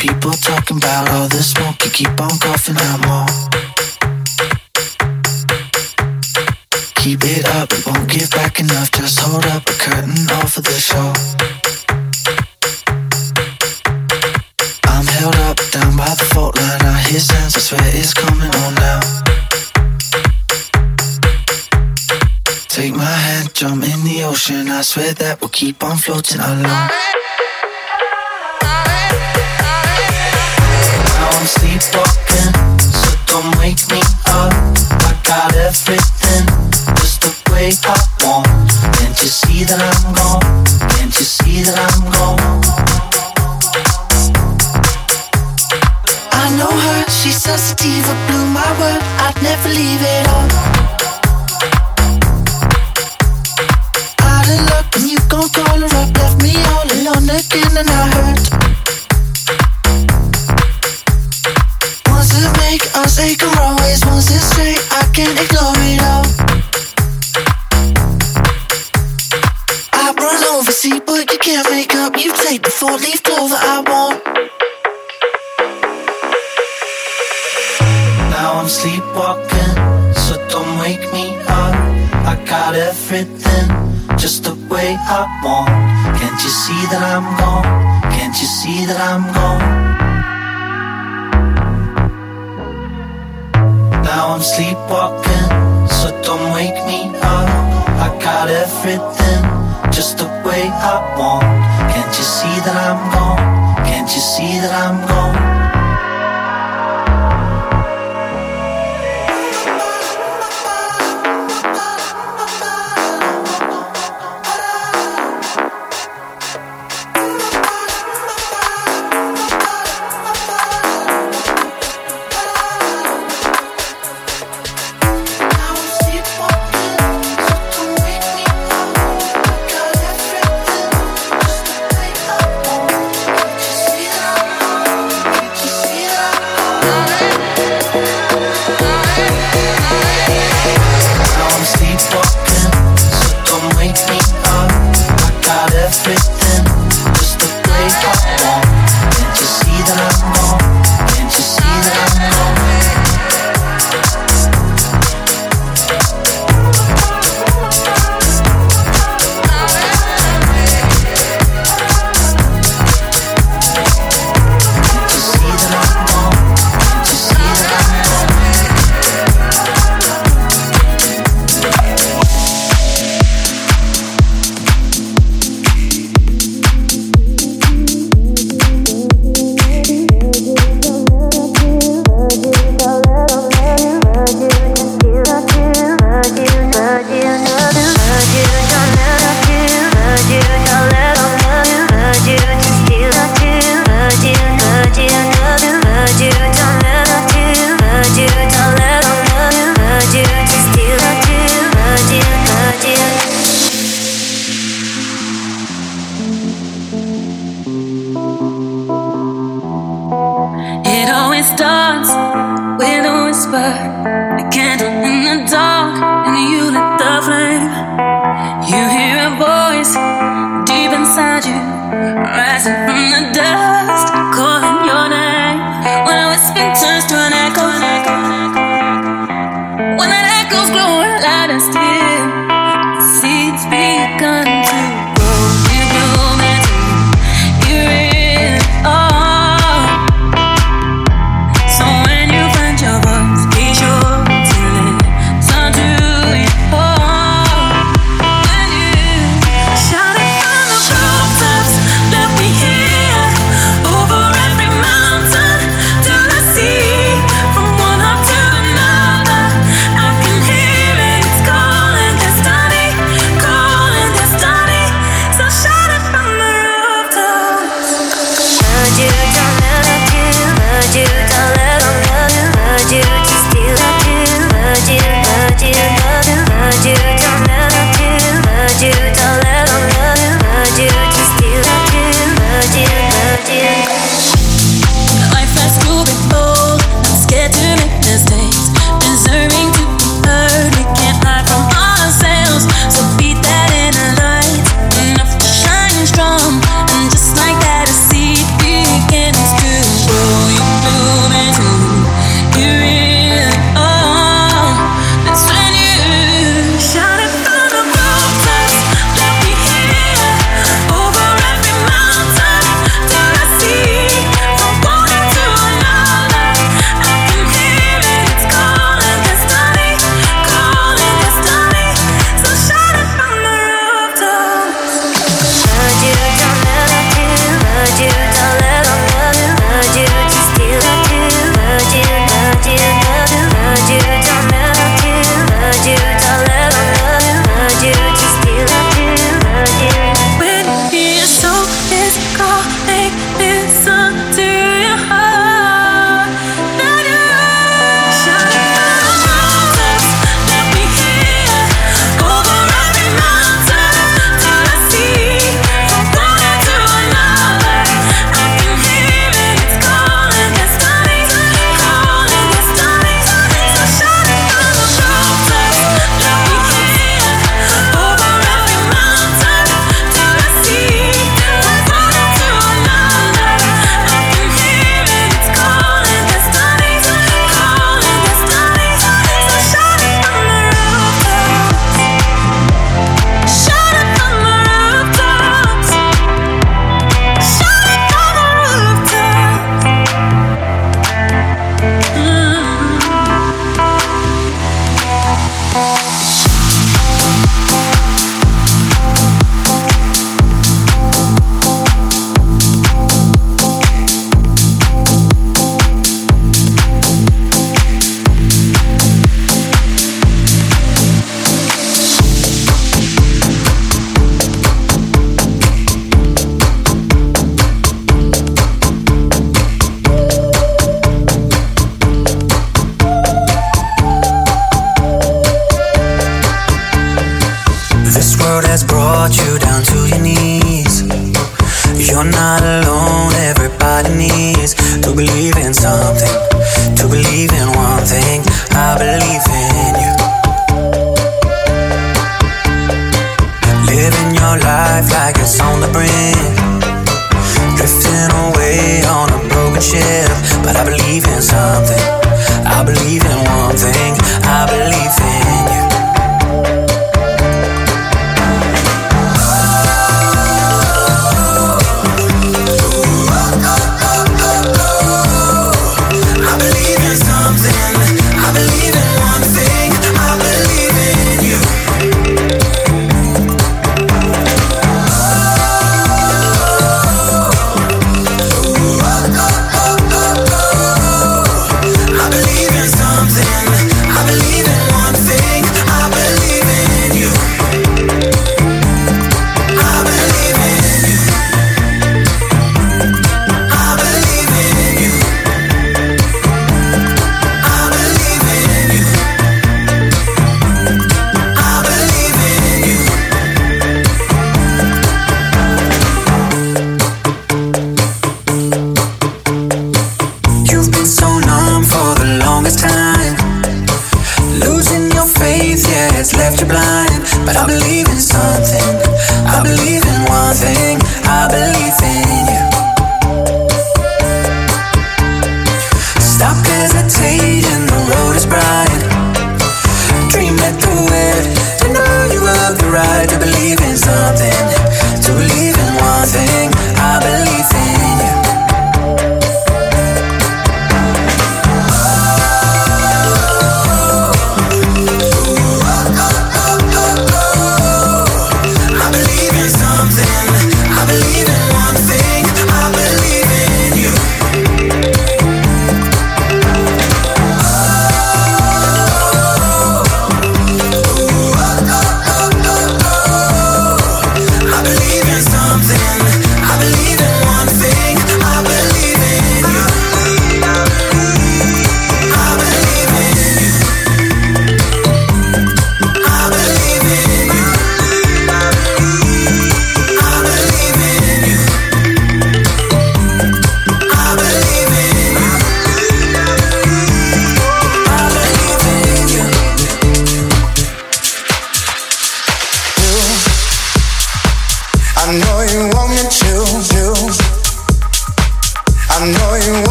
people talking about all the smoke. You keep on coughing out more. Keep it up, it won't get back enough. Just hold up a curtain off of the show. I'm held up down by the fault line. I hear sounds, I swear it's coming on now. Take my hand, jump in the ocean. I swear that we'll keep on floating along. I'm sleepwalking, so don't wake me up. I got everything just the way I want. Can't you see that I'm gone? Can't you see that I'm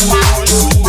wood.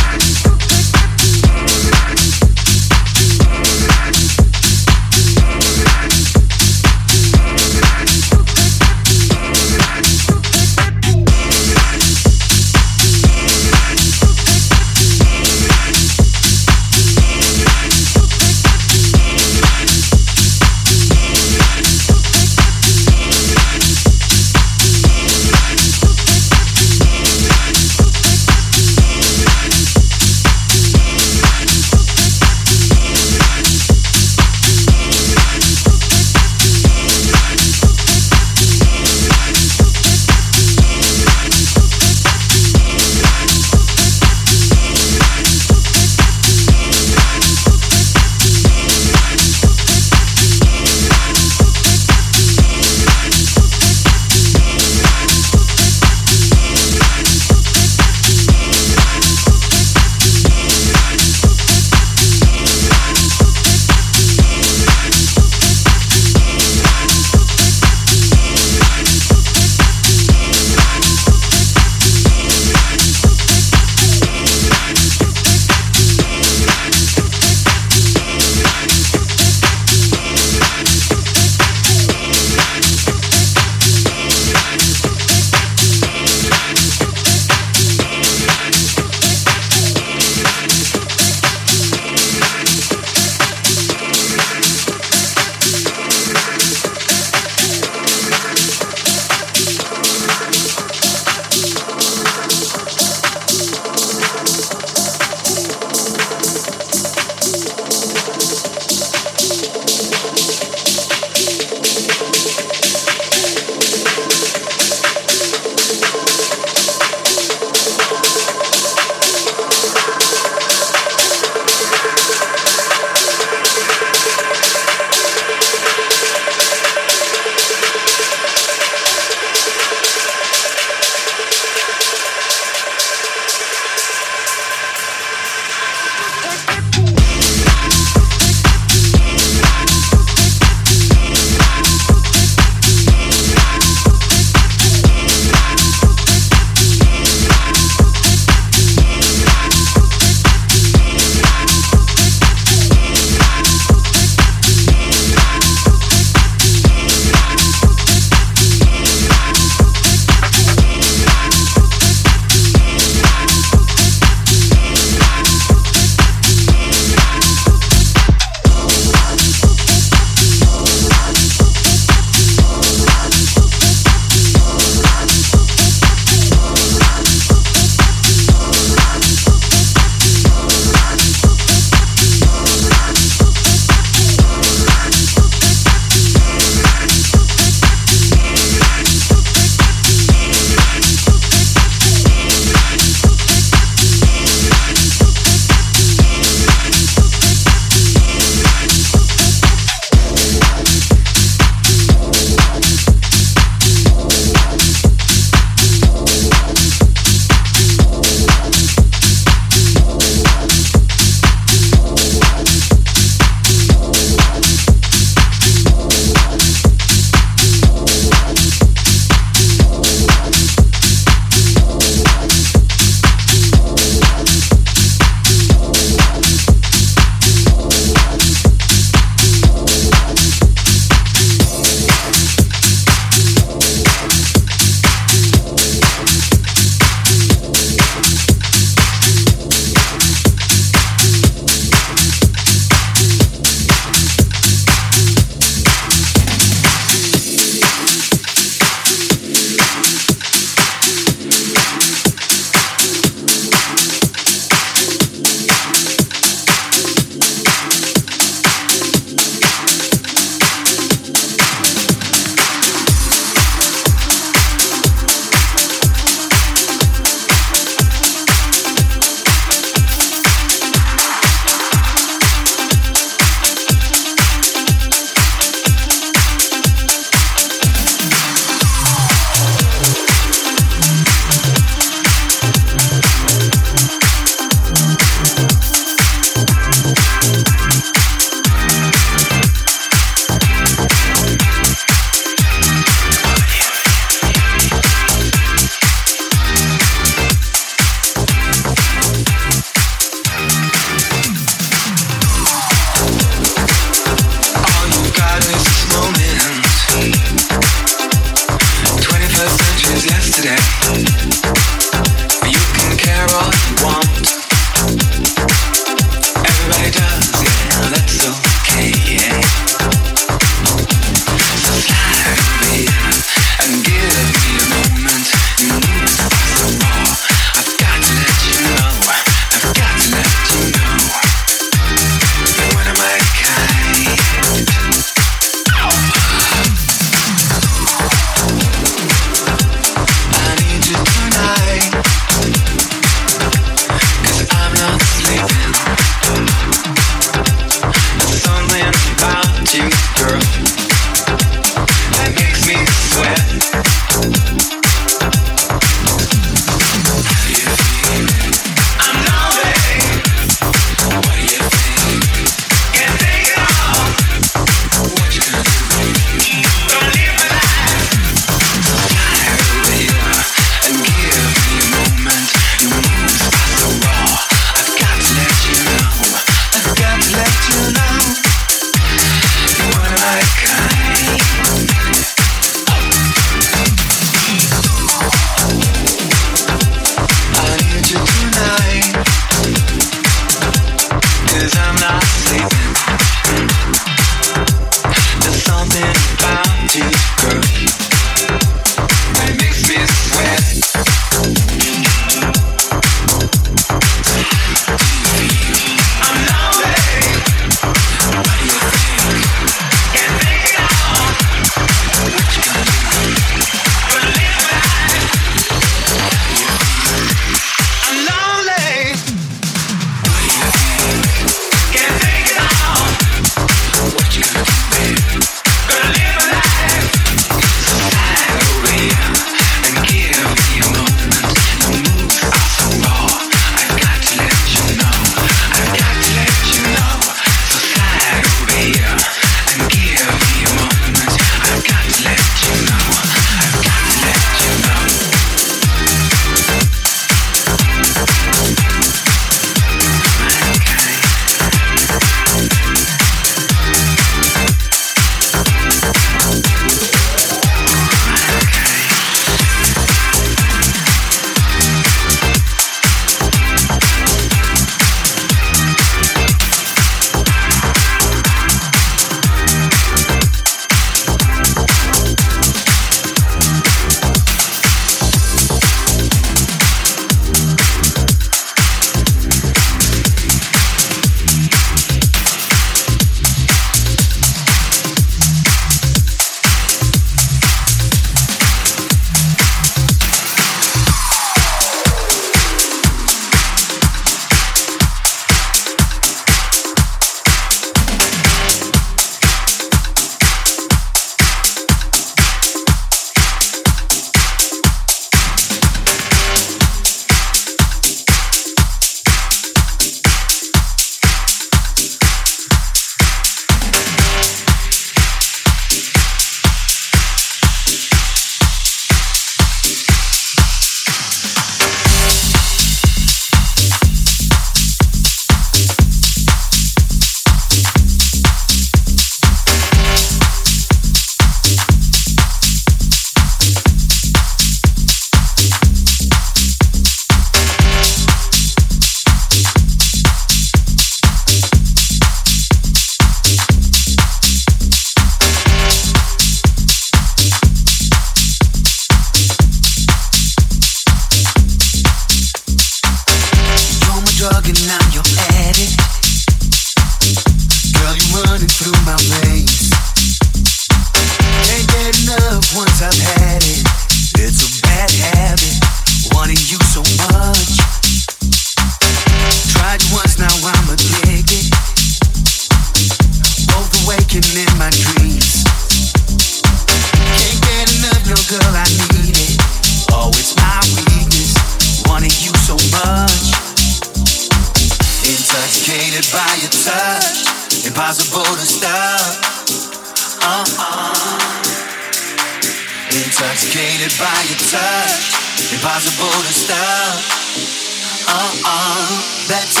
Uh-uh.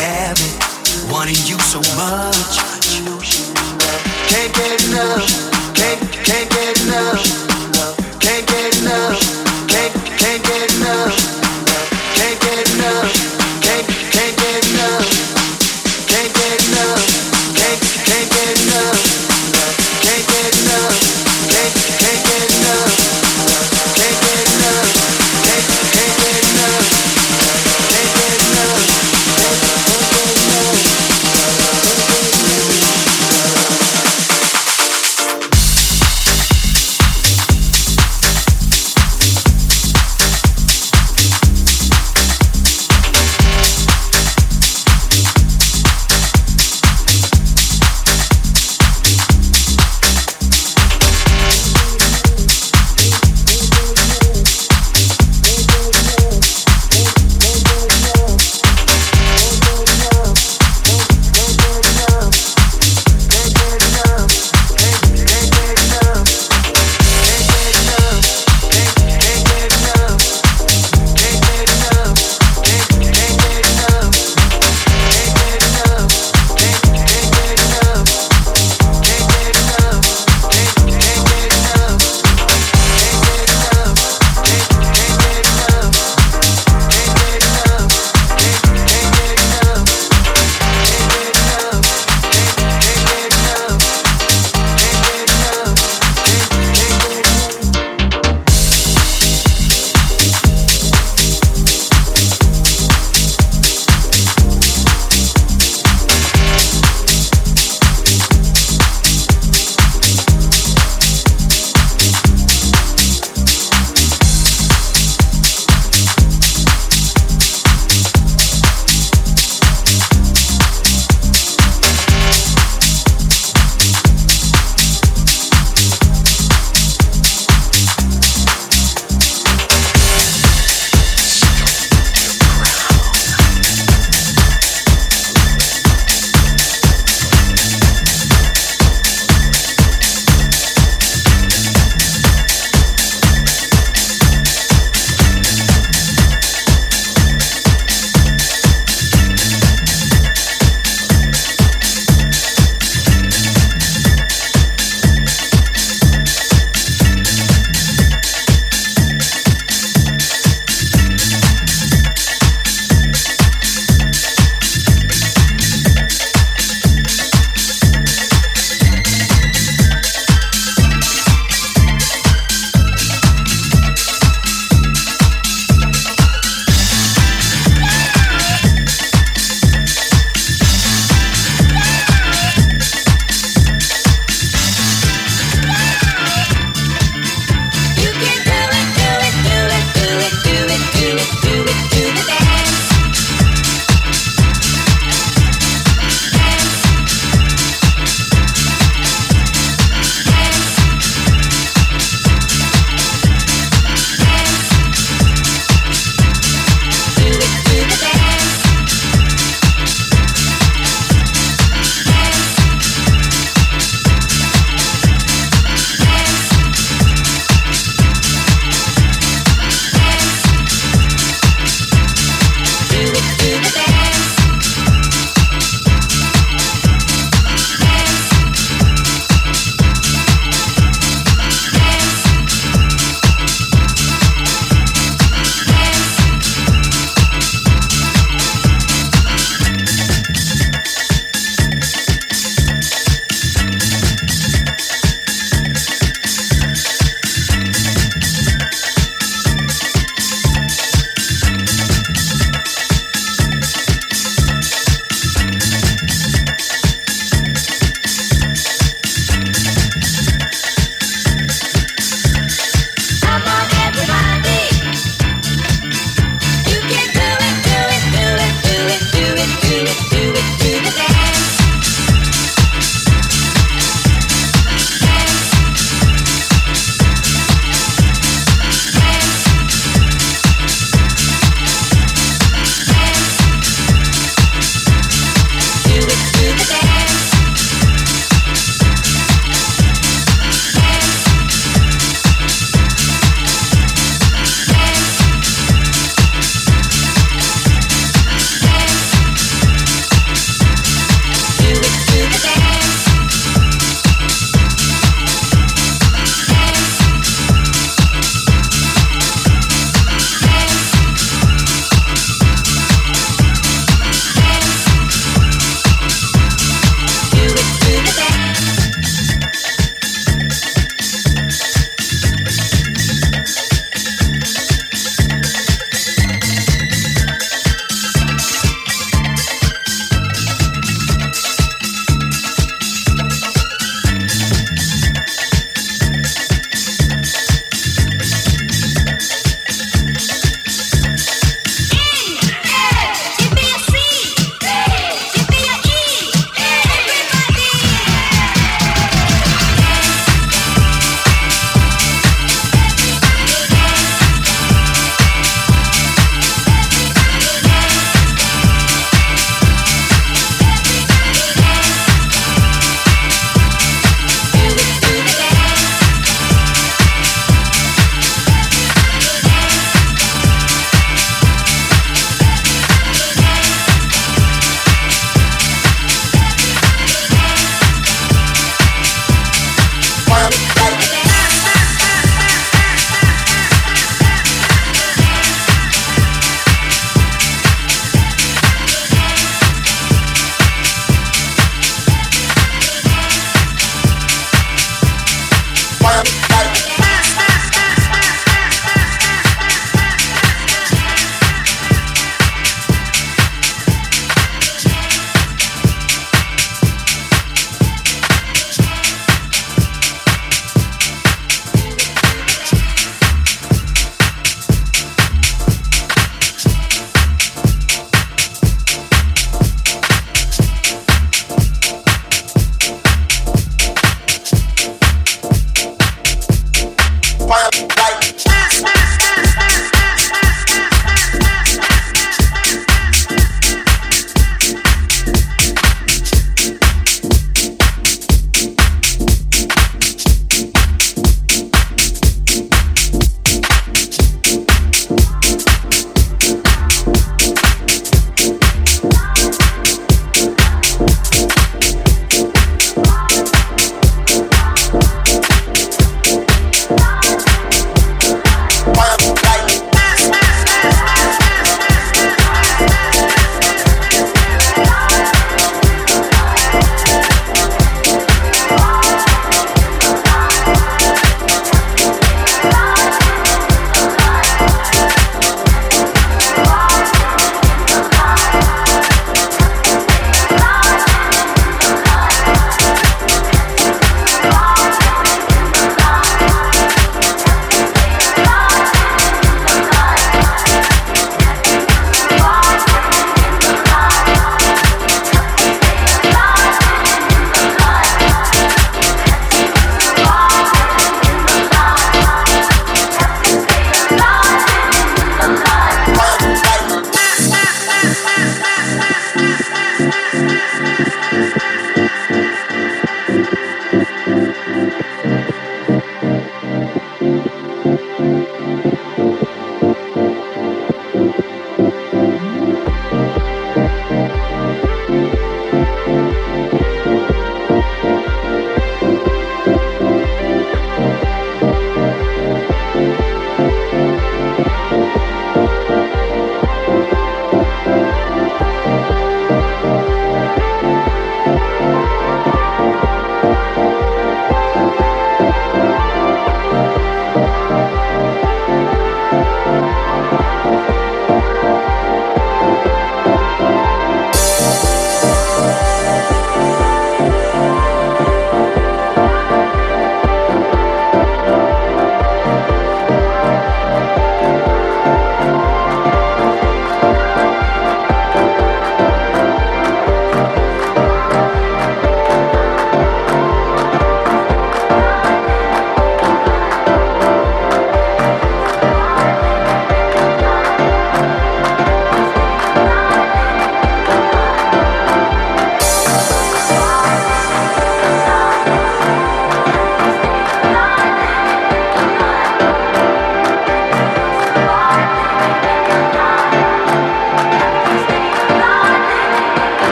habit. Wanting you so much. Can't get enough.